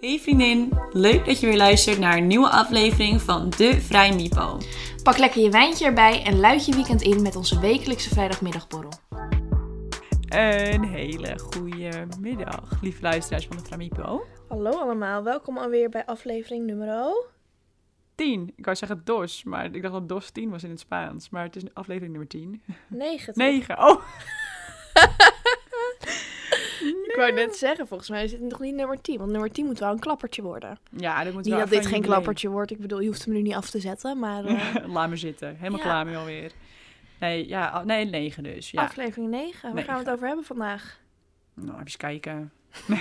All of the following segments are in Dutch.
Hey vriendin, leuk dat je weer luistert naar een nieuwe aflevering van De Vrij Mipo. Pak lekker je wijntje erbij en luid je weekend in met onze wekelijkse vrijdagmiddagborrel. Een hele goede middag, lieve luisteraars van De Vrij Mipo. Hallo allemaal, welkom alweer bij aflevering nummer 10. Ik wou zeggen DOS, maar ik dacht dat DOS 10 was in het Spaans. Maar het is aflevering nummer 10. 9. 9, oh. Ik wou net zeggen, volgens mij is het nog niet nummer 10, want nummer 10 moet wel een klappertje worden. Ja, dat moet Niet wel dat dit geen een klappertje wordt, ik bedoel, je hoeft hem nu niet af te zetten, maar jubileum. Laat me zitten, helemaal Ja. klaar mee alweer. Nee, ja, nee, 9 dus. Ja. aflevering 9. Waar gaan we het over hebben vandaag? Nou, even eens kijken.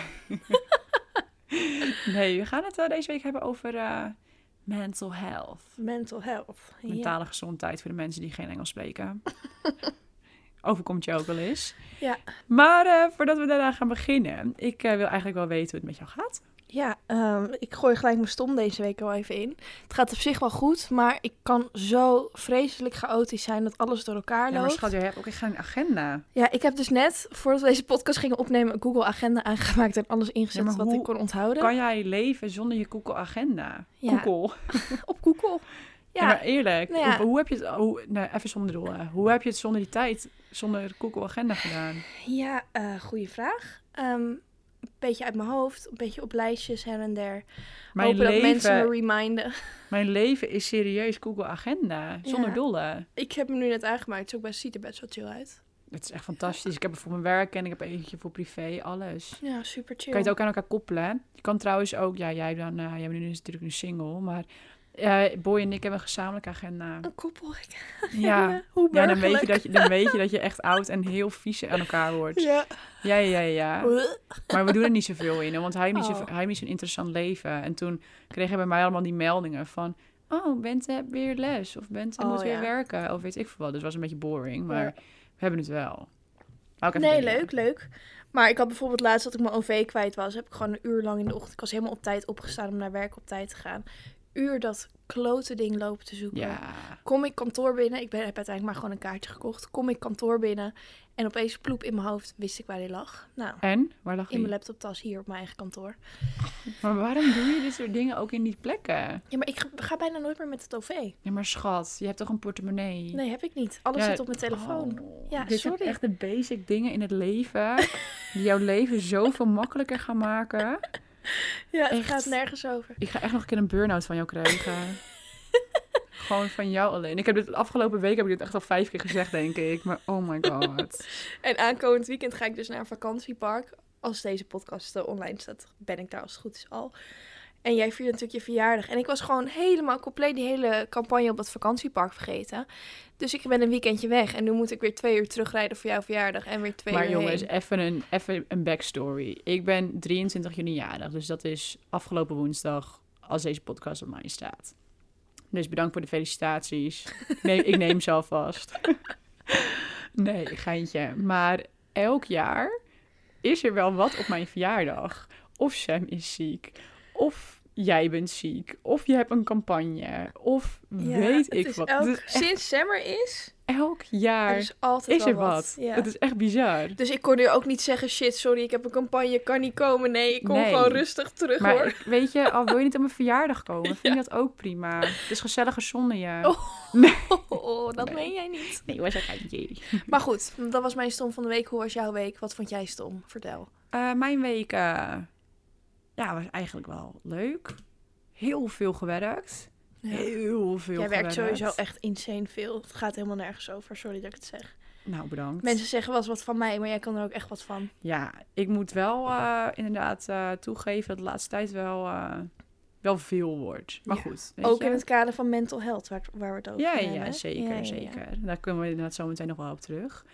nee, we gaan het eh, deze week hebben over eh, mental health. Mental health. Ja. Mentale gezondheid voor de mensen die geen Engels spreken. Overkomt je ook wel eens. Ja. Maar eh, voordat we daarna gaan beginnen, ik eh, wil eigenlijk wel weten hoe het met jou gaat. Ja, ehm, ik gooi gelijk mijn stom deze week al even in. Het gaat op zich wel goed, maar ik kan zo vreselijk chaotisch zijn dat alles door elkaar Ja, maar loopt. schat, je hebt ook echt geen agenda. Ja, ik heb dus net, voordat we deze podcast gingen opnemen, een Google Agenda aangemaakt en alles ingezet Ja, wat ik kon onthouden. Kan jij leven zonder je Google agenda? Ja. Google. Op Google. Ja, Ja, maar eerlijk, nou ja. hoe, hoe heb je het, hoe, nee, even zonder dolle, hoe heb je het zonder die tijd, zonder Google agenda gedaan? ja eh goede vraag. Ehm, een beetje uit mijn hoofd, een beetje op lijstjes her en der. Mijn Hopen dat mensen me leven, reminden. mijn leven is serieus Google agenda, zonder Ja. dolle. Ik heb hem nu net aangemaakt, het is ook best, ziet er best wel chill uit. Het is echt fantastisch. Ik heb het voor mijn werk en ik heb eentje voor privé, alles. Ja, super chill. Kan je het ook aan elkaar koppelen? Je kan trouwens ook, ja, jij dan, eh, jij bent nu natuurlijk een single, maar Boy en ik hebben een gezamenlijke agenda. Een koppel. Ja, hoe ja dan, weet je dat je, dan weet je dat je echt oud en heel vies aan elkaar wordt. Ja. Ja, ja, ja. Maar we doen er niet zoveel in, want hij heeft, Oh. hij heeft zo'n interessant leven. En toen kregen hij bij mij allemaal die meldingen van... Oh, Bente hebt weer les. Of Bente Oh, moet weer ja. werken. Of weet ik veel wat. Dus het was een beetje boring, maar Ja. we hebben het wel. Nee, leuk, leuk. Maar ik had bijvoorbeeld laatst dat ik mijn OV kwijt was, heb ik gewoon een uur lang in de ochtend. Ik was helemaal op tijd opgestaan om naar werk op tijd te gaan. Uur dat klote ding lopen te zoeken. Ja. Kom ik kantoor binnen, ik ben, heb uiteindelijk maar gewoon een kaartje gekocht. Kom ik kantoor binnen en opeens ploep in mijn hoofd wist ik waar die lag. Nou, En? Waar lag in mijn laptoptas hier op mijn eigen kantoor. Maar waarom doe je dit soort dingen ook in die plekken? Ja, maar ik ga, ga bijna nooit meer met het OV. Ja, maar schat, je hebt toch een portemonnee? Nee, heb ik niet. Alles Ja, zit op mijn telefoon. Oh, Ja, dit sorry. zijn echt de basic dingen in het leven die jouw leven zoveel makkelijker gaan maken. Ja, het Echt. gaat nergens over. Ik ga echt nog een keer een burn-out van jou krijgen. Gewoon van jou alleen. Ik heb dit de afgelopen week heb ik dit echt al vijf keer gezegd, denk ik. Maar oh my god. En aankomend weekend ga ik dus naar een vakantiepark. Als deze podcast eh, online staat, ben ik daar als het goed is al. En jij viert natuurlijk je verjaardag. En ik was gewoon helemaal compleet die hele campagne op dat vakantiepark vergeten. Dus ik ben een weekendje weg. En nu moet ik weer twee uur terugrijden voor jouw verjaardag. En weer twee maar uur jongens, heen. even een, even een backstory. Ik ben 23 juni jarig, dus dat is afgelopen woensdag als deze podcast online staat. Dus bedankt voor de felicitaties. Nee, ik neem ze alvast. nee, geintje. Maar elk jaar is er wel wat op mijn verjaardag. Of Sam is ziek, of jij bent ziek, of je hebt een campagne, of Ja, weet ik wat. Elk, echt sinds Summer is, elk jaar er is altijd is er wat. Ja. Het is echt bizar. Dus ik kon nu ook niet zeggen, shit, sorry, ik heb een campagne, kan niet komen. Nee, ik kom Nee. gewoon rustig terug Maar hoor. weet je, al wil je niet op mijn verjaardag komen, vind je dat ook prima. Het is gezelliger zonder je. Oh. Oh, dat Nee. meen jij niet. Nee, was uit jullie. Maar goed, dat was mijn stom van de week. Hoe was jouw week? Wat vond jij stom? Vertel. Eh, mijn week eh, ja, was eigenlijk wel leuk. Heel veel gewerkt. Heel veel Jij werkt gewerkt. sowieso echt insane veel. Het gaat helemaal nergens over. Sorry dat ik het zeg. Nou, bedankt. Mensen zeggen wel eens wat van mij, maar jij kan er ook echt wat van. Ja, ik moet wel eh, inderdaad eh, toegeven dat de laatste tijd wel, eh, wel veel wordt. Maar Ja. goed. weet Ook je. in het kader van mental health, waar, waar we het over Ja, hebben. ja, zeker, zeker. Daar kunnen we inderdaad zo meteen nog wel op terug.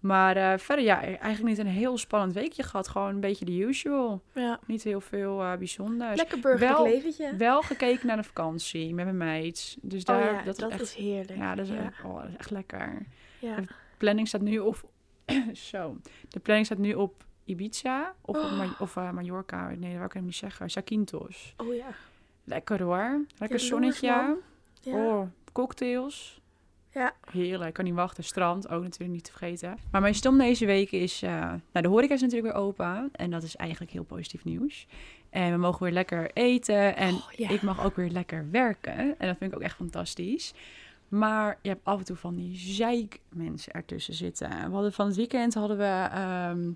Maar eh, verder, ja, eigenlijk niet een heel spannend weekje gehad. Gewoon een beetje de usual. Ja. Niet heel veel eh bijzonders. Lekker burgerlijk Wel- leventje. Wel gekeken naar de vakantie met mijn meid. Dus daar, oh ja, dat, dat, is echt, is heerlijk. ja, dat is, ja. Echt, oh, dat is echt lekker. De planning staat nu op... zo. De planning staat nu op Ibiza of, op Ma- of eh, Mallorca. Nee, dat wil ik hem niet zeggen. Zakynthos. Oh ja. Lekker hoor. Lekker zonnetje. Ja. Oh, cocktails. Ja. Heerlijk, kan niet wachten. Strand ook natuurlijk niet te vergeten. Maar mijn stom deze week is... eh, nou, de horeca is natuurlijk weer open. En dat is eigenlijk heel positief nieuws. En we mogen weer lekker eten. En Oh, ja. ik mag ook weer lekker werken. En dat vind ik ook echt fantastisch. Maar je hebt af en toe van die zeikmensen ertussen zitten. We hadden van het weekend hadden we... ehm,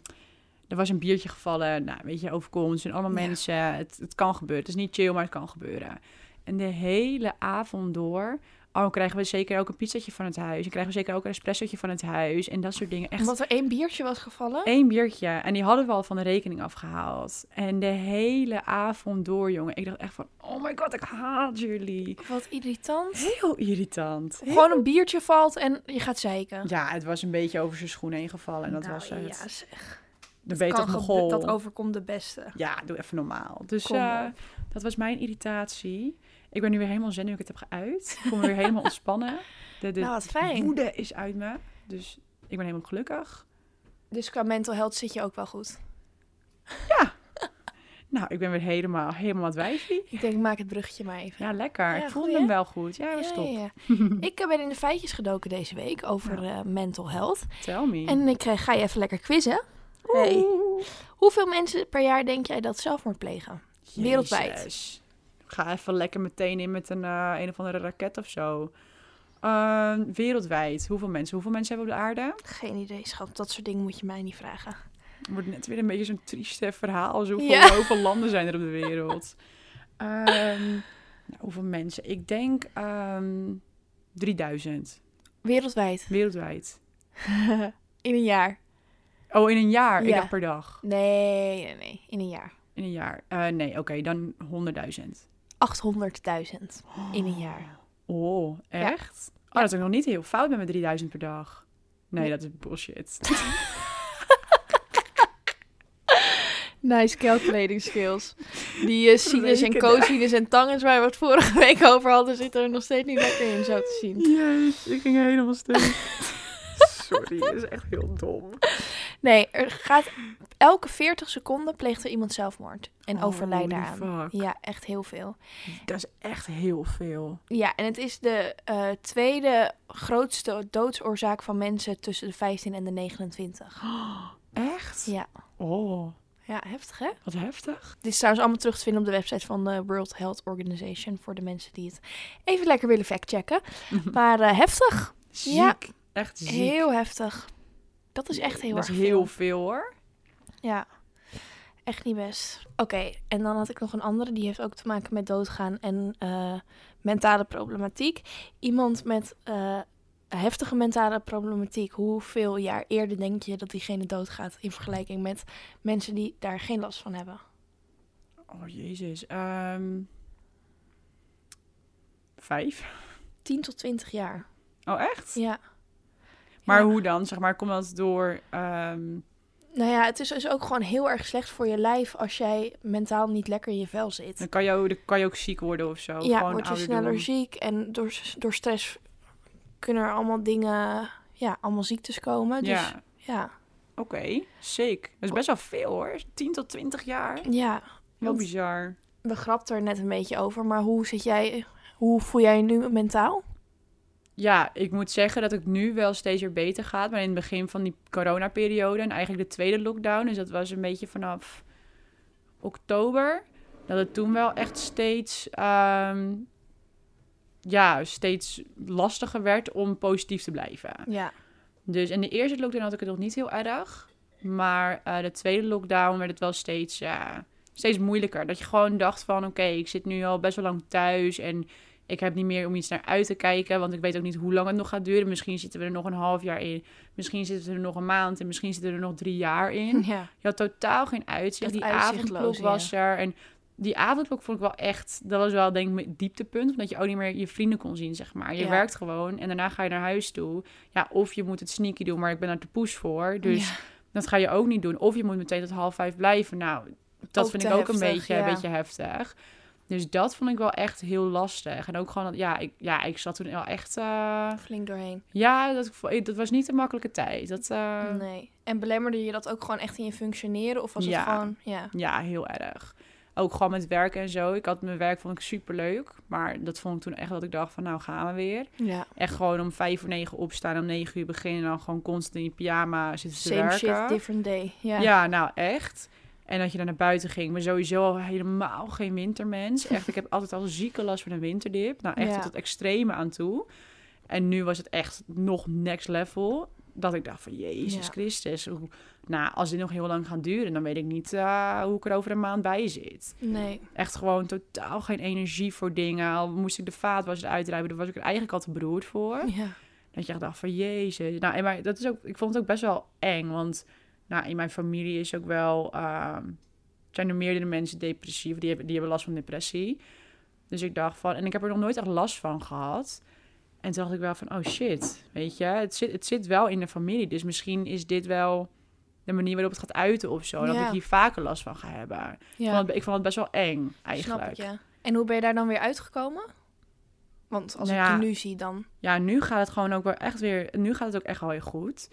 er was een biertje gevallen. Nou, weet je, overkomt. Het zijn allemaal Ja. mensen. Het, het kan gebeuren. Het is niet chill, maar het kan gebeuren. En de hele avond door... Oh, krijgen we zeker ook een pizzatje van het huis. En krijgen we zeker ook een espressotje van het huis. En dat soort dingen. Echt Omdat er één biertje was gevallen. één biertje. En die hadden we al van de rekening afgehaald. En de hele avond door, jongen. Ik dacht echt van, oh my god, ik haat jullie. Wat irritant. Heel irritant. Gewoon een biertje valt en je gaat zeiken. Ja, het was een beetje over zijn schoenen heen gevallen. En dat Nou, was het. Ja, zeg. Gebe- Mongool. Dat overkomt de beste. Ja, doe even normaal. Dus eh, dat was mijn irritatie. Ik ben nu weer helemaal zen nu ik het heb geuit. Ik voel me weer helemaal ontspannen. De, de Nou, wat fijn. woede is uit me. Dus ik ben helemaal gelukkig. Dus qua mental health zit je ook wel goed. Nou, ik ben weer helemaal, helemaal het wijfie. Ik denk, maak het bruggetje maar even. Ja, lekker. Ja, ik goeie. hem wel goed. Ja, dat Ja, top. ja, ja. Ik eh, ben in de feitjes gedoken deze week over eh, mental health. Tell me. En ik eh, ga je even lekker quizzen. Hey. Hoeveel mensen per jaar denk jij dat zelfmoord plegen? Wereldwijd. Ga even lekker meteen in met een, eh, een of andere raket of zo. Ehm, wereldwijd. Hoeveel mensen? Hoeveel mensen hebben we op de aarde? Geen idee, schat. Dat soort dingen moet je mij niet vragen. Het wordt net weer een beetje zo'n trieste verhaal. Zo hoeveel, Ja. hoeveel landen zijn er op de wereld? Ehm, nou, hoeveel mensen? Ik denk ehm 3000 Wereldwijd. wereldwijd. in een jaar. Oh, in een jaar? Ik dacht per dag. Nee, nee, nee. In een jaar. In een jaar. Eh, nee, oké, dan 100.000. 800.000 in een jaar. Oh, Ja. echt? Oh, dat is ook nog niet heel fout met mijn 3000 per dag. Nee, dat is bullshit. Nice calculating skills. Die uh, sinus en cosinus en tangens waar we het vorige week over hadden, zitten er nog steeds niet lekker in, zo te zien. Jezus, ik ging helemaal stuk. Sorry, dat is echt heel dom. Nee, er gaat elke 40 seconden pleegt er iemand zelfmoord. En overlijdt Holy daaraan. fuck. Ja, echt heel veel. Dat is echt heel veel. Ja, en het is de eh, tweede grootste doodsoorzaak van mensen tussen de 15 en de 29. Echt? Ja. Oh, Ja, heftig hè? wat heftig. Dit is trouwens allemaal terug te vinden op de website van de World Health Organization. Voor de mensen die het even lekker willen factchecken. Maar eh, heftig. Ziek. Ja. Echt ziek. Heel heftig. Dat is echt heel Dat erg is heel veel. veel hoor. Ja, echt niet best. Oké, en dan had ik nog een andere. Die heeft ook te maken met doodgaan en eh, mentale problematiek. Iemand met eh, heftige mentale problematiek. Hoeveel jaar eerder denk je dat diegene doodgaat in vergelijking met mensen die daar geen last van hebben? Oh, jezus. Ehm vijf? 10 tot 20 jaar. Oh, echt? Ja. Maar Ja. hoe dan? Zeg maar, komt dat door... ehm, Nou ja, het is dus ook gewoon heel erg slecht voor je lijf als jij mentaal niet lekker in je vel zit. dan, kan je, ook- dan kan je ook ziek worden of zo. ja, Gewoon word je sneller ziek en door, door stress kunnen er allemaal dingen, ja, allemaal ziektes komen. Dus ja, Ja, ja, oké. Sick. Dat is best wel veel hoor. 10 tot 20 jaar. Heel want bizar. we grapten er net een beetje over, maar hoe zit jij, hoe voel jij je nu mentaal? Ja, ik moet zeggen dat het nu wel steeds weer beter gaat. Maar in het begin van die coronaperiode en eigenlijk de tweede lockdown... dus dat was een beetje vanaf oktober... dat het toen wel echt steeds... ehm, ja, steeds lastiger werd om positief te blijven. Ja, Dus in de eerste lockdown had ik het nog niet heel erg. Maar eh, de tweede lockdown werd het wel steeds, ja, steeds moeilijker. Dat je gewoon dacht van, oké, ik zit nu al best wel lang thuis en ik heb niet meer om iets naar uit te kijken. Want ik weet ook niet hoe lang het nog gaat duren. Misschien zitten we er nog een half jaar in. Misschien zitten we er nog een maand en misschien zitten we er nog drie jaar in. ja, Je had totaal geen uitzicht. Die avondklok was er. En die avondklok vond ik wel echt... Dat was wel denk ik mijn dieptepunt. Omdat je ook niet meer je vrienden kon zien, zeg maar. Je Ja. werkt gewoon en daarna ga je naar huis toe. Ja, of je moet het sneaky doen, maar ik ben daar te poes voor. Dus ja. dat ga je ook niet doen. Of je moet meteen tot half vijf blijven. Nou, dat Ook vind ik ook een beetje, ja. een beetje heftig. Dus dat vond ik wel echt heel lastig. En ook gewoon, ja, ik, ja, ik zat toen wel echt... eh, flink doorheen. ja, dat, dat was niet een makkelijke tijd. Dat, eh, Nee. En belemmerde je dat ook gewoon echt in je functioneren? Of was het Ja. gewoon, ja, Ja, heel erg. Ook gewoon met werk en zo. Ik had mijn werk vond ik super leuk. Maar dat vond ik toen echt dat ik dacht van nou gaan we weer. Ja. Echt gewoon om vijf voor negen opstaan, om negen uur beginnen. En dan gewoon constant in je pyjama zitten te Same werken. shit, different day. Ja. Ja. nou echt. En dat je dan naar buiten ging. Maar sowieso al helemaal geen wintermens. Echt, ik heb altijd al zieke last van een winterdip. Nou echt Ja. tot het extreme aan toe. En nu was het echt nog next level. Dat ik dacht van, Jezus Ja. Christus. Hoe, nou, als dit nog heel lang gaat duren, dan weet ik niet eh, hoe ik er over een maand bij zit. Nee. Echt gewoon totaal geen energie voor dingen. Al moest ik de vaatwasser uitrijden, daar was ik er eigenlijk al te beroerd voor. Ja. Dat je dacht van jezus. Nou, en maar dat is ook, ik vond het ook best wel eng. Want nou, in mijn familie is ook wel. ehm, zijn er meerdere mensen depressief. Die hebben, die hebben last van depressie. Dus ik dacht van. En ik heb er nog nooit echt last van gehad. En toen dacht ik wel van, oh shit. Weet je, het zit, het zit wel in de familie. Dus misschien is dit wel de manier waarop het gaat uiten of zo. Dat ik hier vaker last van ga hebben. Ik, Ja. vond het, ik vond het best wel eng, eigenlijk. Snap ik, ja. En hoe ben je daar dan weer uitgekomen? Want als Nou ik je nu zie, dan... ja, nu gaat het gewoon ook wel echt weer. Nu gaat het ook echt wel heel goed.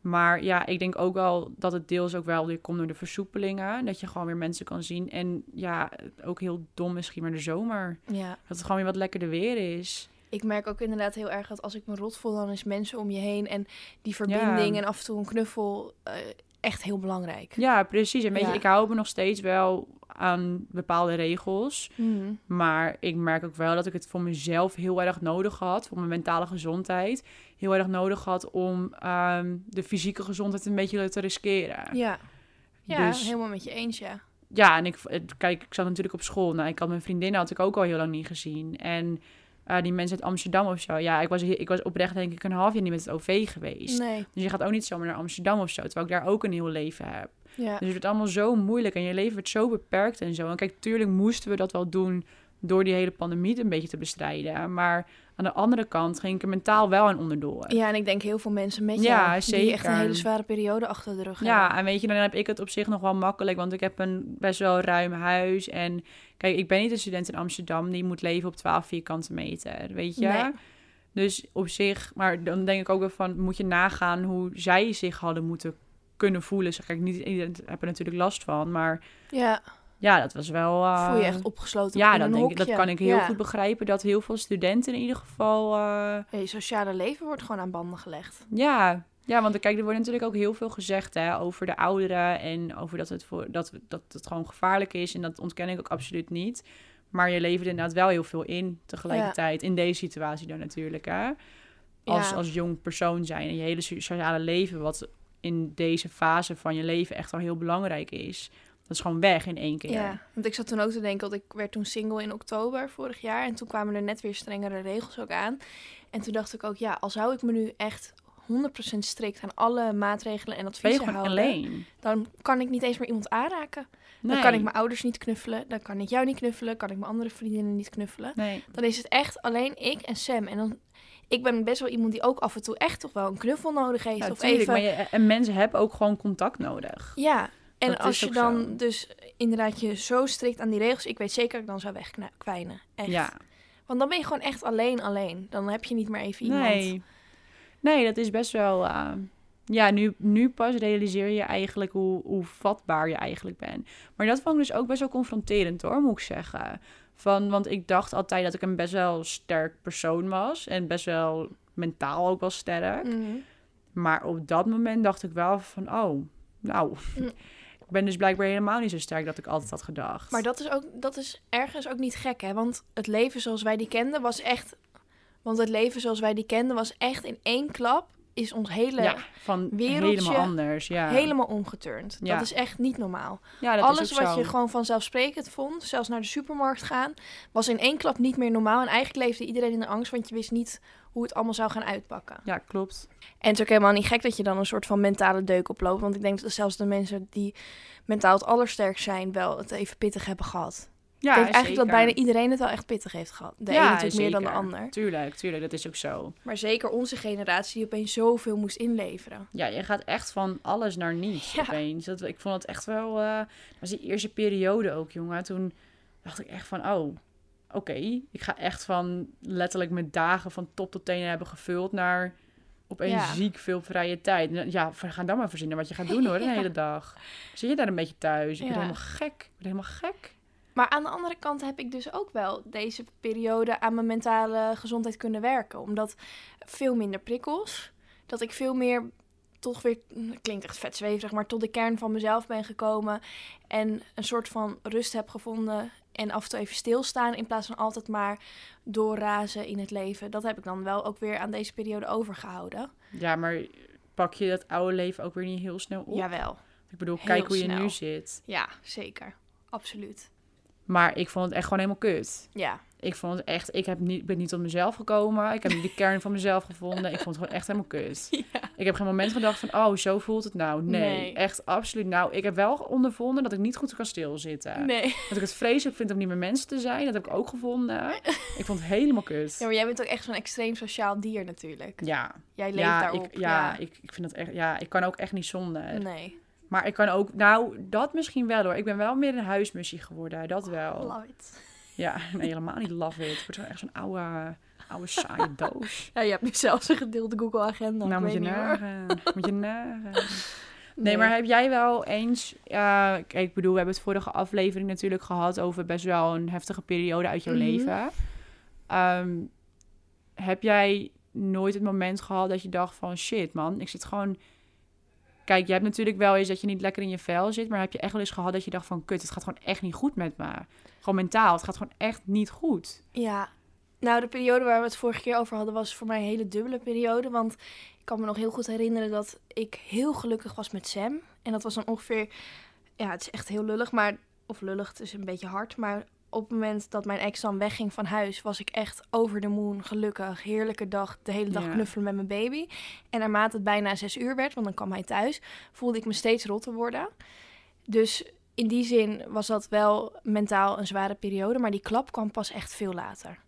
Maar ja, ik denk ook wel dat het deels ook wel weer komt door de versoepelingen. Dat je gewoon weer mensen kan zien. En ja, ook heel dom misschien maar de zomer. Ja. Dat het gewoon weer wat lekkerder weer is. Ik merk ook inderdaad heel erg dat als ik me rot voel, dan is mensen om je heen. En die verbinding en af en toe een knuffel eh, echt heel belangrijk. Ja, precies. En weet Ja. je, ik hou me nog steeds wel aan bepaalde regels. Mhm. Maar ik merk ook wel dat ik het voor mezelf heel erg nodig had. Voor mijn mentale gezondheid. Heel erg nodig had om ehm, de fysieke gezondheid een beetje te riskeren. Ja. Ja, Dus- helemaal met je eens, ja. ja, en ik, kijk, ik zat natuurlijk op school. Nou, ik had mijn vriendinnen had ik ook al heel lang niet gezien. En eh, die mensen uit Amsterdam of zo. Ja, ik was, ik was oprecht denk ik een half jaar niet met het OV geweest. Nee. Dus je gaat ook niet zomaar naar Amsterdam of zo. Terwijl ik daar ook een heel leven heb. Ja. Dus het wordt allemaal zo moeilijk. En je leven wordt zo beperkt en zo. En kijk, tuurlijk moesten we dat wel doen... door die hele pandemie een beetje te bestrijden. Maar aan de andere kant ging ik er mentaal wel aan onderdoor. ja, en ik denk heel veel mensen met Ja, jou die echt een zeker. hele zware periode achter de rug Ja, hebben. en weet je, dan heb ik het op zich nog wel makkelijk, want ik heb een best wel ruim huis. En kijk, ik ben niet een student in Amsterdam die moet leven op 12 vierkante meter, weet je? Nee. Dus op zich, maar dan denk ik ook wel van, moet je nagaan hoe zij zich hadden moeten kunnen voelen. Zeg, kijk, niet er natuurlijk last van, maar Ja, ja, dat was wel... voel je echt opgesloten Ja, in dat, denk ik, dat kan ik heel Ja. goed begrijpen, dat heel veel studenten in ieder geval... eh, Ja, je sociale leven wordt gewoon aan banden gelegd. Ja, ja, want kijk, er wordt natuurlijk ook heel veel gezegd hè, over de ouderen en over dat het, voor, dat, dat het gewoon gevaarlijk is. En dat ontken ik ook absoluut niet. Maar je levert inderdaad wel heel veel in tegelijkertijd. In deze situatie dan natuurlijk. Hè? Als, Ja. als jong persoon zijn en je hele sociale leven, wat in deze fase van je leven echt wel heel belangrijk is. Dat is gewoon weg in één keer. Ja, want ik zat toen ook te denken, want ik werd toen single in oktober vorig jaar. En toen kwamen er net weer strengere regels ook aan. En toen dacht ik ook, ja, al zou ik me nu echt 100% strikt aan alle maatregelen en adviezen houden, alleen? dan kan ik niet eens meer iemand aanraken. Dan kan ik mijn ouders niet knuffelen, dan kan ik jou niet knuffelen, kan ik mijn andere vriendinnen niet knuffelen. Nee. Dan is het echt alleen ik en Sam. En dan, ik ben best wel iemand die ook af en toe echt toch wel een knuffel nodig heeft. Ja, of tuurlijk, even maar je, en mensen hebben ook gewoon contact nodig. Ja, en Dat als je dan zo. dus inderdaad je zo strikt aan die regels... Ik weet zeker dat ik dan zou wegkwijnen. Echt. Ja, Want dan ben je gewoon echt alleen alleen. Dan heb je niet meer even iemand. Nee. Nee, dat is best wel. eh, ja, nu, nu pas realiseer je eigenlijk hoe, hoe vatbaar je eigenlijk bent. Maar dat vond ik dus ook best wel confronterend hoor, moet ik zeggen. Van, want ik dacht altijd dat ik een best wel sterk persoon was. En best wel mentaal ook wel sterk. Mhm. Maar op dat moment dacht ik wel van, oh, nou. Mm. ik ben dus blijkbaar helemaal niet zo sterk dat ik altijd had gedacht. Maar dat is, ook, dat is ergens ook niet gek, hè? Want het leven zoals wij die kenden was echt... Want het leven zoals wij die kenden was echt in één klap... is ons hele, ja, van wereldje helemaal anders. Ja, helemaal omgeturnd. Ja. Dat is echt niet normaal. dat Alles is wat zo. je gewoon vanzelfsprekend vond, zelfs naar de supermarkt gaan, was in één klap niet meer normaal. En eigenlijk leefde iedereen in de angst, want je wist niet hoe het allemaal zou gaan uitpakken. Ja, klopt. En het is ook helemaal niet gek dat je dan een soort van mentale deuk oploopt. Want ik denk dat zelfs de mensen die mentaal het allersterkst zijn, wel het even pittig hebben gehad. Ja, ik denk eigenlijk dat bijna iedereen het wel echt pittig heeft gehad. De Ja, ene natuurlijk meer dan de ander. Tuurlijk, tuurlijk, dat is ook zo. Maar zeker onze generatie die opeens zoveel moest inleveren. Ja, je gaat echt van alles naar niets Ja. opeens. Dat, ik vond het echt wel... eh, dat was die eerste periode ook, jongen. Toen dacht ik echt van, oh, oké. Ik ga echt van letterlijk mijn dagen van top tot teen hebben gevuld... naar opeens Ja. ziek veel vrije tijd. En Ja, ga dan maar verzinnen wat je gaat doen hoor, de Ja. hele dag. Zit je daar een beetje thuis? Ik Ja. ben helemaal gek. Ik ben helemaal gek. Maar aan de andere kant heb ik dus ook wel deze periode aan mijn mentale gezondheid kunnen werken. Omdat veel minder prikkels. Dat ik veel meer toch weer, klinkt echt vet zweverig, maar tot de kern van mezelf ben gekomen. En een soort van rust heb gevonden. En af en toe even stilstaan in plaats van altijd maar doorrazen in het leven. Dat heb ik dan wel ook weer aan deze periode overgehouden. Ja, maar pak je dat oude leven ook weer niet heel snel op? Jawel. Ik bedoel, heel kijk hoe je snel. nu zit. Ja, zeker. Absoluut. Maar ik vond het echt gewoon helemaal kut. Ja. Ik vond het echt, ik heb niet, ben niet tot mezelf gekomen. Ik heb niet de kern van mezelf gevonden. Ik vond het gewoon echt helemaal kut. Ja. Ik heb geen moment gedacht van, oh, zo voelt het nou. Nee, Nee. echt absoluut. Nou, ik heb wel ondervonden dat ik niet goed kan stilzitten. Nee. Dat ik het vreselijk vind om niet met mensen te zijn. Dat heb ik ook gevonden. Ik vond het helemaal kut. Ja, maar jij bent ook echt zo'n extreem sociaal dier natuurlijk. Ja, Jij leeft ja, daarop. ik, ja, Ik, ik vind dat echt, ja, ik kan ook echt niet zonder. Nee. Maar ik kan ook, nou, dat misschien wel hoor. Ik ben wel meer een huismussie geworden, dat wel. Love it. Ja, nee, helemaal niet love it. Het wordt zo echt zo'n oude, oude saaie doos. Ja, je hebt nu zelfs een gedeelde Google Agenda. nou, moet je nagaan. Moet je nagaan. Nee, maar heb jij wel eens... kijk, ik bedoel, we hebben het vorige aflevering natuurlijk gehad... over best wel een heftige periode uit jouw Mhm. leven. Ehm, heb jij nooit het moment gehad dat je dacht van... shit man, ik zit gewoon... Kijk, je hebt natuurlijk wel eens dat je niet lekker in je vel zit... maar heb je echt wel eens gehad dat je dacht van... kut, het gaat gewoon echt niet goed met me. Gewoon mentaal, het gaat gewoon echt niet goed. Ja, nou de periode waar we het vorige keer over hadden was voor mij een hele dubbele periode. Want ik kan me nog heel goed herinneren dat ik heel gelukkig was met Sam. En dat was dan ongeveer, ja het is echt heel lullig, maar, of lullig, het is een beetje hard. Maar op het moment dat mijn ex dan wegging van huis, was ik echt over de moon, gelukkig, heerlijke dag, de hele dag Ja. knuffelen met mijn baby. En naarmate het bijna zes uur werd, want dan kwam hij thuis, voelde ik me steeds rotter worden. Dus in die zin was dat wel mentaal een zware periode, maar die klap kwam pas echt veel later.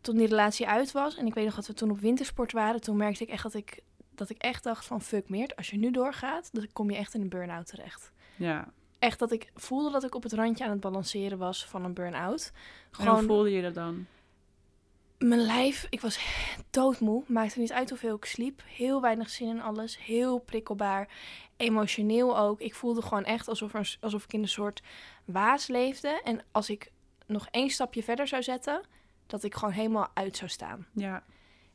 Toen die relatie uit was en ik weet nog dat we toen op wintersport waren, toen merkte ik echt dat ik, dat ik echt dacht van fuck Meert, als je nu doorgaat, dan kom je echt in een burn-out terecht. Ja. Echt dat ik voelde dat ik op het randje aan het balanceren was van een burn-out. En hoe Gewoon voelde je dat dan? mijn lijf, ik was doodmoe. Maakte niet uit hoeveel ik sliep. Heel weinig zin in alles. Heel prikkelbaar. Emotioneel ook. Ik voelde gewoon echt alsof, er, alsof ik in een soort waas leefde. En als ik nog één stapje verder zou zetten, dat ik gewoon helemaal uit zou staan. Ja.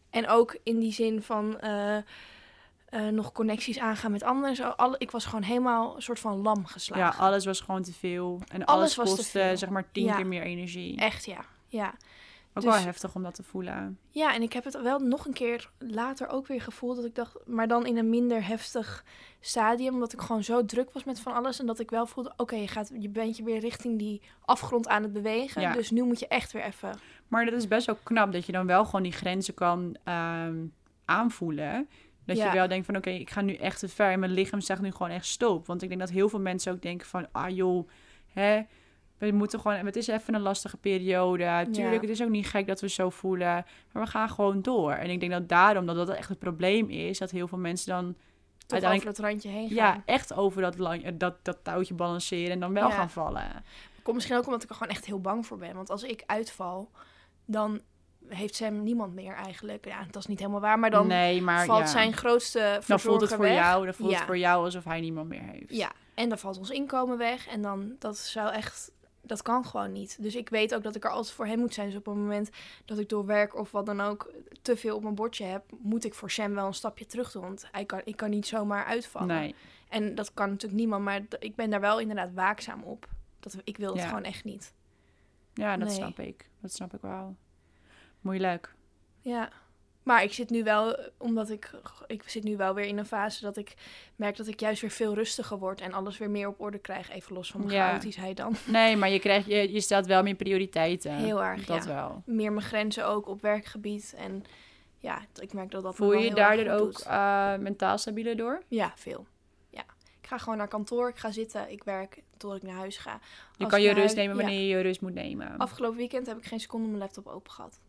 En ook in die zin van eh, eh, nog connecties aangaan met anderen. Zo, alle, ik was gewoon helemaal een soort van lam ja, geslagen. alles was gewoon te veel. En Alles kostte zeg maar tien Ja. keer meer energie. Echt, ja. Ja. Ook dus- wel heftig om dat te voelen. Ja, en ik heb het wel nog een keer later ook weer gevoeld dat ik dacht, maar dan in een minder heftig stadium, omdat ik gewoon zo druk was met van alles en dat ik wel voelde, oké, je gaat, je bent je weer richting die afgrond aan het bewegen, Ja. dus nu moet je echt weer even. Maar dat is best wel knap dat je dan wel gewoon die grenzen kan ehm, aanvoelen. Dat Ja. je wel denkt van oké, ik ga nu echt te ver en mijn lichaam zegt nu gewoon echt stop. Want ik denk dat heel veel mensen ook denken van ah joh, hè, we moeten gewoon, het is even een lastige periode. Tuurlijk, Ja. het is ook niet gek dat we zo voelen, maar we gaan gewoon door. En ik denk dat daarom dat dat echt het probleem is, dat heel veel mensen dan Toch uiteindelijk over het randje heen gaan. ja, echt over dat, lang, dat, dat touwtje balanceren en dan wel Ja. gaan vallen. Komt misschien ook omdat ik er gewoon echt heel bang voor ben. Want als ik uitval, dan heeft Sam niemand meer eigenlijk. Ja, dat is niet helemaal waar, maar dan nee, maar valt ja, zijn grootste dan voelt het voor weg. jou, dan voelt Ja. het voor jou alsof hij niemand meer heeft. Ja, en dan valt ons inkomen weg. En dan, dat zou echt, dat kan gewoon niet. Dus ik weet ook dat ik er altijd voor hem moet zijn. Dus op het moment dat ik door werk of wat dan ook te veel op mijn bordje heb, moet ik voor Sam wel een stapje terug doen. Want hij kan, ik kan niet zomaar uitvallen. Nee, En dat kan natuurlijk niemand, maar ik ben daar wel inderdaad waakzaam op. Dat, ik wil het Ja. gewoon echt niet. ja, dat Nee. snap ik. Dat snap ik wel. Moeilijk. Ja. Maar ik zit nu wel, omdat ik, ik zit nu wel weer in een fase dat ik merk dat ik juist weer veel rustiger word en alles weer meer op orde krijg. Even los van mijn Ja. chaotischheid dan. Nee, maar je, krijgt, je, je stelt wel meer prioriteiten. Heel erg, Dat ja. wel. meer mijn grenzen ook op werkgebied. En ja, ik merk dat dat Voel je je daardoor ook eh, mentaal stabieler door? Ja, veel. Ja. Ik ga gewoon naar kantoor, ik ga zitten, ik werk totdat ik naar huis ga. Je kan je rust huis- nemen ja. wanneer je je rust moet nemen. Afgelopen weekend heb ik geen seconde mijn laptop open gehad.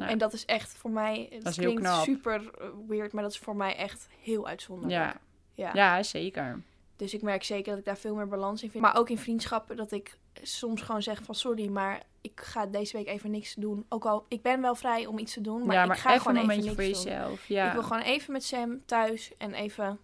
Nou, En dat is echt voor mij, het heel klinkt knap. super eh, weird, maar dat is voor mij echt heel uitzonderlijk. ja. Ja. Ja. zeker. Dus ik merk zeker dat ik daar veel meer balans in vind. Maar ook in vriendschappen dat ik soms gewoon zeg van sorry, maar ik ga deze week even niks doen. Ook al, ik ben wel vrij om iets te doen, maar, ja, maar ik ga even gewoon een even niks voor doen. jezelf. Ja. Ik wil gewoon even met Sam thuis en even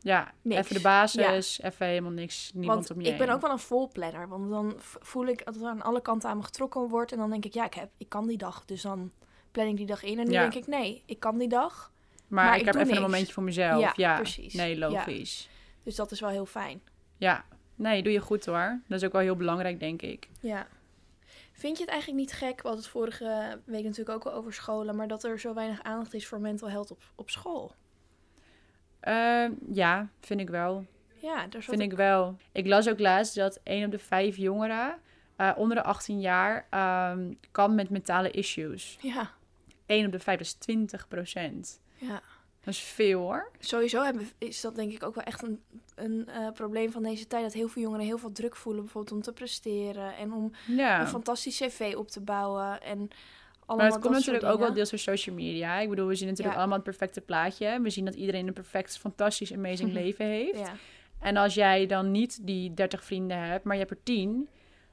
Ja, Niks. even de basis, even helemaal niks, niemand Want om je ik ben heen. ook wel een volplanner. Want dan voel ik dat er aan alle kanten aan me getrokken wordt. En dan denk ik, ja, ik, heb, ik kan die dag. Dus dan plan ik die dag in. En nu Ja. denk ik, nee, ik kan die dag. Maar, maar ik, ik heb even een momentje voor mezelf. Ja, Ja, precies. Nee, Ja. logisch. Dus dat is wel heel fijn. Ja. Nee, doe je goed hoor. Dat is ook wel heel belangrijk, denk ik. Ja. Vind je het eigenlijk niet gek, hadden het vorige week natuurlijk ook al over scholen, maar dat er zo weinig aandacht is voor mental health op, op school? Ehm, ja, vind ik wel. Ja, daar Vind ik wel. Ik las ook laatst dat 1 op de 5 jongeren eh, onder de 18 jaar ehm kan met mentale issues. Ja, 1 op de 5 is 20 procent. ja. Dat is veel hoor. Sowieso hebben, is dat denk ik ook wel echt een, een eh, probleem van deze tijd. Dat heel veel jongeren heel veel druk voelen, bijvoorbeeld om te presteren en om Ja. een fantastisch cv op te bouwen. En allemaal Maar het dat komt natuurlijk ook wel deels door social media. Ik bedoel, we zien natuurlijk Ja. allemaal het perfecte plaatje. We zien dat iedereen een perfect, fantastisch, amazing leven heeft. Ja, En als jij dan niet die 30 vrienden hebt, maar je hebt er 10,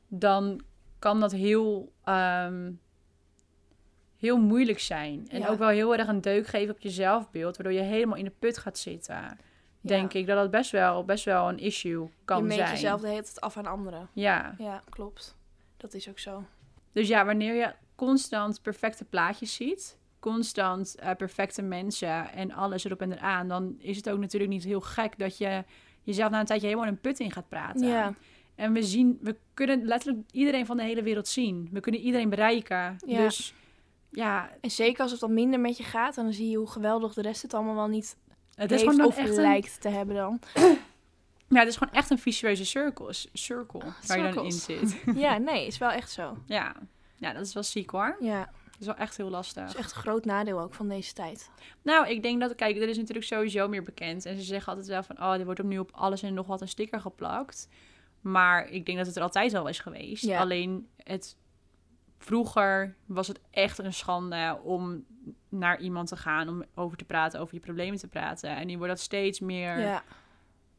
dan kan dat heel, ehm, heel moeilijk zijn. En Ja. ook wel heel erg een deuk geven op je zelfbeeld, waardoor je helemaal in de put gaat zitten. Denk ik dat dat best wel, best wel een issue kan je meet zijn. jezelf de hele tijd af aan anderen. Ja. Ja, klopt. Dat is ook zo. Dus ja, wanneer je constant perfecte plaatjes ziet, constant eh, perfecte mensen en alles erop en eraan, dan is het ook natuurlijk niet heel gek dat je jezelf na een tijdje helemaal in een put in gaat praten. Ja, En we zien, we kunnen letterlijk iedereen van de hele wereld zien. We kunnen iedereen bereiken. Ja. Dus ja, en zeker als het wat minder met je gaat, dan zie je hoe geweldig de rest het allemaal wel niet het is heeft gewoon dan of echt een, lijkt te hebben dan. ja, het is gewoon echt een vicieuze cirkel, circle waar je dan in zit. Ja, nee, is wel echt zo. ja. ja, dat is wel ziek hoor. Ja, Dat is wel echt heel lastig. dat is echt een groot nadeel ook van deze tijd. Nou, ik denk dat, kijk, er is natuurlijk sowieso meer bekend. En ze zeggen altijd wel van, oh, er wordt opnieuw op alles en nog wat een sticker geplakt. Maar ik denk dat het er altijd al is geweest. Ja. Alleen het, vroeger was het echt een schande om naar iemand te gaan, om over te praten, over je problemen te praten. En nu wordt dat steeds meer Ja,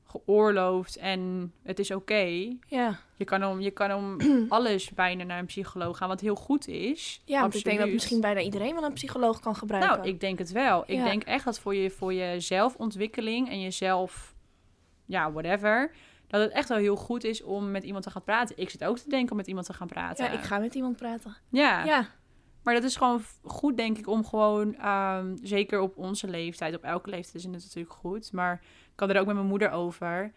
geoorloofd en het is oké. ja. Je kan om, je kan om alles bijna naar een psycholoog gaan, wat heel goed is. ja want ik denk dat misschien bijna iedereen wel een psycholoog kan gebruiken. Nou, ik denk het wel. Ik Ja. denk echt dat voor je, voor je zelfontwikkeling en jezelf, ja, whatever, dat het echt wel heel goed is om met iemand te gaan praten. Ik zit ook te denken om met iemand te gaan praten. ja, ik ga met iemand praten. Ja, Ja, maar dat is gewoon goed, denk ik, om gewoon, ehm, zeker op onze leeftijd, op elke leeftijd is het natuurlijk goed, maar ik had er ook met mijn moeder over.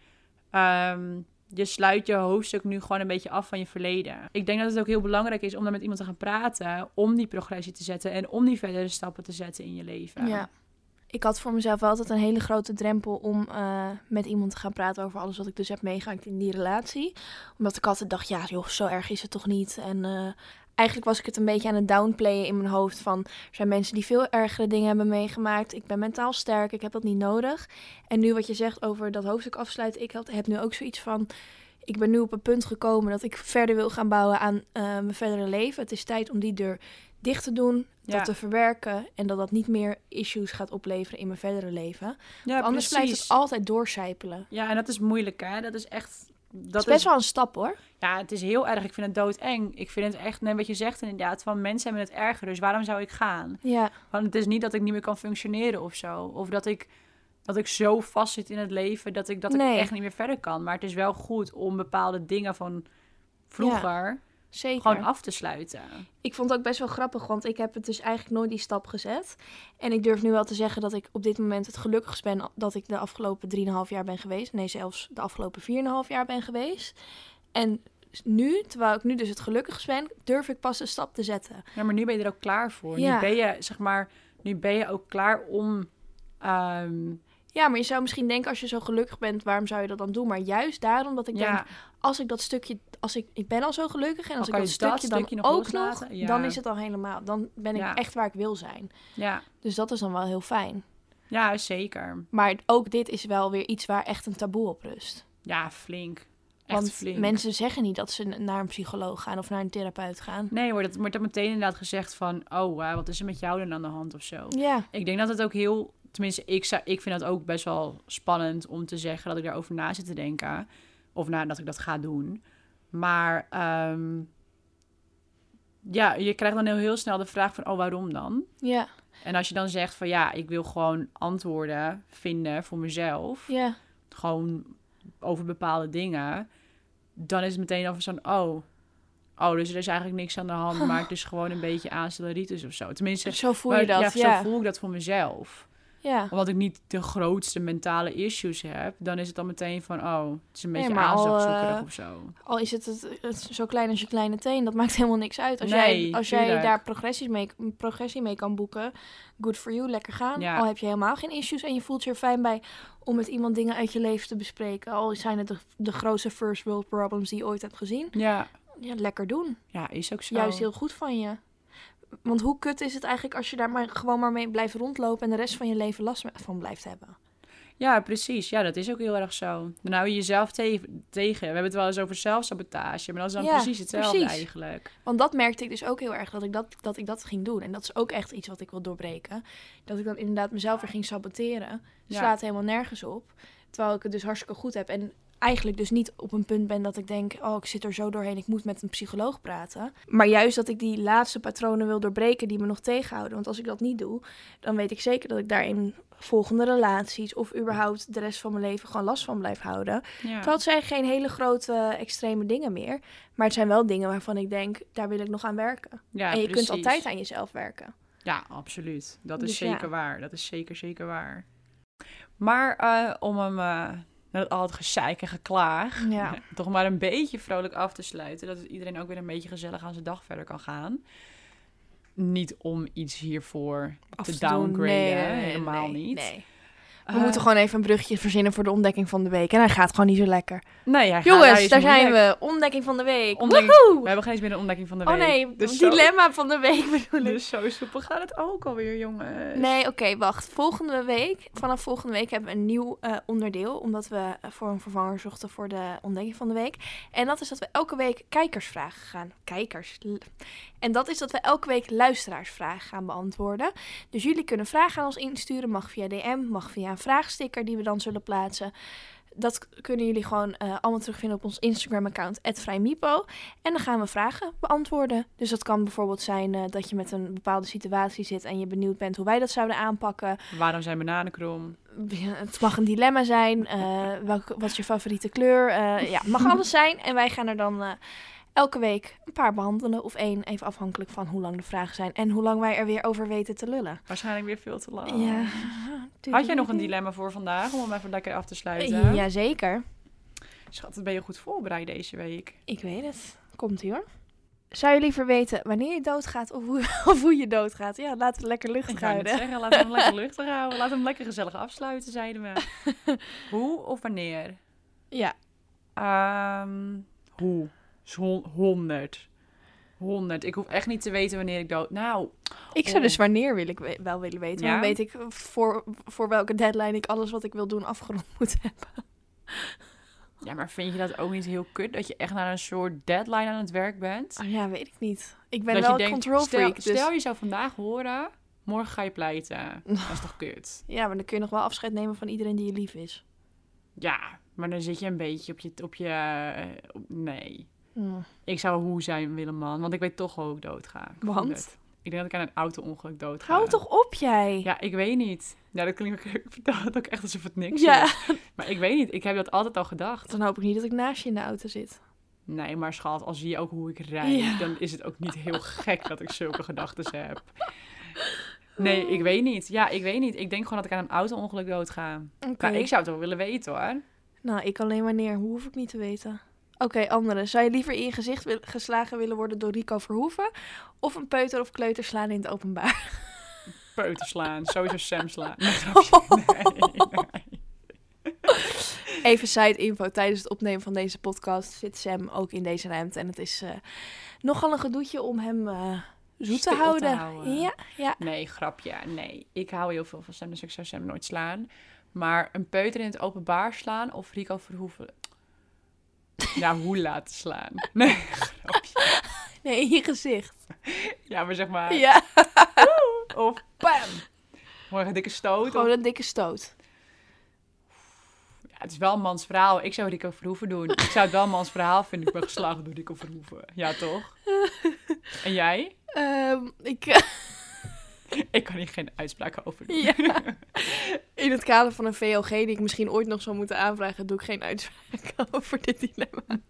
Ehm, je sluit je hoofdstuk nu gewoon een beetje af van je verleden. Ik denk dat het ook heel belangrijk is om daar met iemand te gaan praten, om die progressie te zetten en om die verdere stappen te zetten in je leven. ja. Ik had voor mezelf altijd een hele grote drempel om eh, met iemand te gaan praten over alles wat ik dus heb meegemaakt in die relatie. Omdat ik altijd dacht, ja joh, zo erg is het toch niet. En eh, eigenlijk was ik het een beetje aan het downplayen in mijn hoofd van... er zijn mensen die veel ergere dingen hebben meegemaakt. Ik ben mentaal sterk, ik heb dat niet nodig. En nu wat je zegt over dat hoofdstuk afsluiten, ik heb nu ook zoiets van... Ik ben nu op een punt gekomen dat ik verder wil gaan bouwen aan eh, mijn verdere leven. Het is tijd om die deur dicht te doen, dat te verwerken en dat dat niet meer issues gaat opleveren in mijn verdere leven. Ja, Anders blijft het altijd doorcijpelen. Ja, en dat is moeilijk, hè? Dat is echt. Dat Dat is best wel een stap hoor. Ja, het is heel erg. Ik vind het doodeng. Ik vind het echt, net wat je zegt inderdaad, van mensen hebben het erger, dus waarom zou ik gaan? Ja, Want het is niet dat ik niet meer kan functioneren of zo. Of dat ik, dat ik zo vast zit in het leven dat ik, dat ik echt niet meer verder kan. Maar het is wel goed om bepaalde dingen van vroeger zeker. gewoon af te sluiten. Ik vond het ook best wel grappig, want ik heb het dus eigenlijk nooit die stap gezet. En ik durf nu wel te zeggen dat ik op dit moment het gelukkigst ben dat ik de afgelopen 3,5 jaar ben geweest. Nee, zelfs de afgelopen 4,5 jaar ben geweest. En nu, terwijl ik nu dus het gelukkigst ben, durf ik pas de stap te zetten. Ja, maar nu ben je er ook klaar voor. Ja. Nu ben je, zeg maar, nu ben je ook klaar om... ehm, Ja, maar je zou misschien denken als je zo gelukkig bent, waarom zou je dat dan doen? Maar juist daarom dat ik ja, denk, als ik dat stukje, als ik, ik ben al zo gelukkig en als ik dat je stukje, dat stukje dan nog ook nog, ja. dan is het al helemaal, dan ben ik Ja. echt waar ik wil zijn. ja, Dus dat is dan wel heel fijn. ja, zeker. Maar ook dit is wel weer iets waar echt een taboe op rust. Ja, flink. Echt Want flink. mensen zeggen niet dat ze naar een psycholoog gaan of naar een therapeut gaan. Nee hoor, dat wordt dan meteen inderdaad gezegd van... oh, eh, wat is er met jou dan aan de hand of zo. Ja, Ik denk dat het ook heel... Tenminste, ik, zou, ik vind dat ook best wel spannend om te zeggen... dat ik daarover na zit te denken. Of nou, dat ik dat ga doen. Maar ehm, ja, je krijgt dan heel, heel snel de vraag van... oh, waarom dan? ja, En als je dan zegt van ja, ik wil gewoon antwoorden vinden voor mezelf... ja. gewoon over bepaalde dingen, dan is het meteen over zo'n, oh, oh, dus er is eigenlijk niks aan de hand, maar het is gewoon een beetje aanstelleritis of zo. Tenminste, Zo voel maar je dat, ja, ja. zo voel ik dat voor mezelf. Ja. Omdat ik niet de grootste mentale issues heb, dan is het dan meteen van, oh, het is een Nee, beetje aanslagzoekerig eh, of zo. Al is het, het, het zo klein als je kleine teen, dat maakt helemaal niks uit. Als, Nee, jij, als jij daar progressies mee, progressie mee kan boeken, good for you, lekker gaan. Ja. Al heb je helemaal geen issues en je voelt je er fijn bij om met iemand dingen uit je leven te bespreken. Al zijn het de, de grootste first world problems die je ooit hebt gezien. Ja, Ja, lekker doen. ja, is ook zo. Juist heel goed van je. Want hoe kut is het eigenlijk als je daar maar gewoon maar mee blijft rondlopen en de rest van je leven last van blijft hebben? Ja, precies. Ja, dat is ook heel erg zo. Dan hou je jezelf te- tegen. We hebben het wel eens over zelfsabotage, maar dat is dan Ja, precies hetzelfde precies. eigenlijk. Want dat merkte ik dus ook heel erg, dat ik dat, dat ik dat ging doen. En dat is ook echt iets wat ik wil doorbreken. Dat ik dan inderdaad mezelf weer ging saboteren. Ja. Slaat helemaal nergens op. Terwijl ik het dus hartstikke goed heb. En eigenlijk dus niet op een punt ben dat ik denk... oh, ik zit er zo doorheen, ik moet met een psycholoog praten. Maar juist dat ik die laatste patronen wil doorbreken die me nog tegenhouden. Want als ik dat niet doe, dan weet ik zeker dat ik daar in volgende relaties... of überhaupt de rest van mijn leven gewoon last van blijf houden. Ja, Terwijl het zijn geen hele grote, extreme dingen meer. Maar het zijn wel dingen waarvan ik denk, daar wil ik nog aan werken. ja en je precies. kunt altijd aan jezelf werken. Ja, absoluut. Dat is Dus ja. zeker waar. Dat is zeker, zeker waar. Maar eh, om hem, uh, met al het gezeik en geklaag, Ja. toch maar een beetje vrolijk af te sluiten. Dat iedereen ook weer een beetje gezellig aan zijn dag verder kan gaan. Niet om iets hiervoor Af te downgraden, Nee, helemaal nee, niet. nee. We Eh, moeten gewoon even een brugje verzinnen voor de ontdekking van de week. En hij gaat gewoon niet zo lekker. Nee, hij Jongens, daar zijn we. Ontdekking van de week. Ontdekking-! We hebben geen eens meer een ontdekking van de Oh week. nee, Dus zo- dilemma van de week bedoel ik. Dus zo soepel gaat het ook alweer, jongens. Nee, oké, wacht. Volgende week, vanaf volgende week hebben we een nieuw eh, onderdeel. Omdat we eh, voor een vervanger zochten voor de ontdekking van de week. En dat is dat we elke week kijkersvragen gaan. Kijkers. En dat is dat we elke week luisteraarsvragen gaan beantwoorden. Dus jullie kunnen vragen aan ons insturen. Mag via DM, mag via een vraagsticker die we dan zullen plaatsen. Dat kunnen jullie gewoon eh, allemaal terugvinden op ons Instagram-account, @vrijmipo. En dan gaan we vragen beantwoorden. Dus dat kan bijvoorbeeld zijn eh, dat je met een bepaalde situatie zit en je benieuwd bent hoe wij dat zouden aanpakken. Waarom zijn bananen krom? Ja, Het mag een dilemma zijn. eh, welke, wat is je favoriete kleur? Ja, mag alles zijn. En wij gaan er dan elke week een paar behandelen. Of één, even afhankelijk van hoe lang de vragen zijn. En hoe lang wij er weer over weten te lullen. Waarschijnlijk weer veel te lang. Ja. Had jij nog een dilemma voor vandaag om hem even lekker af te sluiten? Jazeker. Schat, ben je goed voorbereid deze week. Ik weet het. Komt ie hoor. Zou je liever weten wanneer je doodgaat of hoe, of hoe je doodgaat? Ja, laten we het lekker luchtig Ik houden. zeggen, laten we hem lekker luchtig houden. We hem lekker gezellig afsluiten, zeiden we. hoe of wanneer? Ja. Ehm, hoe? Is hon- 100. 100. Ik hoef echt niet te weten wanneer ik dood... Nou, Ik zou Oh. dus wanneer wil ik we- wel willen weten. Ja? Dan weet ik voor, voor welke deadline ik alles wat ik wil doen afgerond moet hebben. ja, maar vind je dat ook niet heel kut? Dat je echt naar een soort deadline aan het werk bent? Oh ja, weet ik niet. Ik ben dat wel je een denkt, control stel, freak. Dus... stel je zou vandaag horen, morgen ga je pleiten. Dat is toch kut? Ja, maar dan kun je nog wel afscheid nemen van iedereen die je lief is. Ja, maar dan zit je een beetje op je... Op je eh, op- nee. Hmm. Ik zou hoe zijn willen, man. Want ik weet toch hoe ik doodga. Ik Want? Ik denk dat ik aan een auto-ongeluk doodga. Hou toch op, jij. Ja, ik weet niet. Ja, dat klinkt ook, ik vertel het ook echt alsof het niks Ja. is. Maar ik weet niet. Ik heb dat altijd al gedacht. Dan hoop ik niet dat ik naast je in de auto zit. Nee, maar schat, als zie je ook hoe ik rijd, Ja. dan is het ook niet heel gek dat ik zulke gedachten heb. Nee, ik weet niet. Ja, ik weet niet. Ik denk gewoon dat ik aan een auto-ongeluk doodga. Oké. Maar ik zou het wel willen weten, hoor. Nou, ik alleen wanneer. Hoe hoef ik niet te weten. Oké, andere. Zou je liever in je gezicht wil- geslagen willen worden door Rico Verhoeven? Of een peuter of kleuter slaan in het openbaar? Peuter slaan. Sowieso Sam slaan. Nee, grapje. Nee, nee. Even side info. Tijdens het opnemen van deze podcast zit Sam ook in deze ruimte. En het is eh, nogal een gedoetje om hem eh zoet te Stil te houden. houden. Ja, ja. Nee, grapje. Nee, ik hou heel veel van Sam, dus ik zou Sam nooit slaan. Maar een peuter in het openbaar slaan of Rico Verhoeven... Ja, hoe laten slaan? Nee, grapje. Nee, in je gezicht. Ja, maar zeg maar... Ja, Of bam! Gewoon een dikke stoot. gewoon Of, een dikke stoot. ja, het is wel een mans verhaal. Ik zou Rico Verhoeven doen. Ik zou het wel een mans verhaal vinden. Ik ben geslagen door Rico Verhoeven. Ja, toch? En jij? Ehm, ik, ik kan hier geen uitspraken over doen. Ja. In het kader van een VLG die ik misschien ooit nog zou moeten aanvragen, doe ik geen uitspraak over dit dilemma.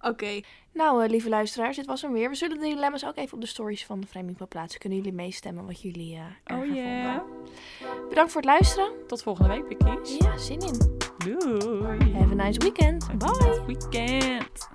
Oké, nou eh, lieve luisteraars, dit was hem weer. We zullen de dilemma's ook even op de stories van Framing plaatsen. Kunnen jullie meestemmen wat jullie erger Oh yeah. vonden. Bedankt voor het luisteren. Tot volgende week, Pickies. Ja, zin in. Doei. Have a nice weekend. Bye. Weekend.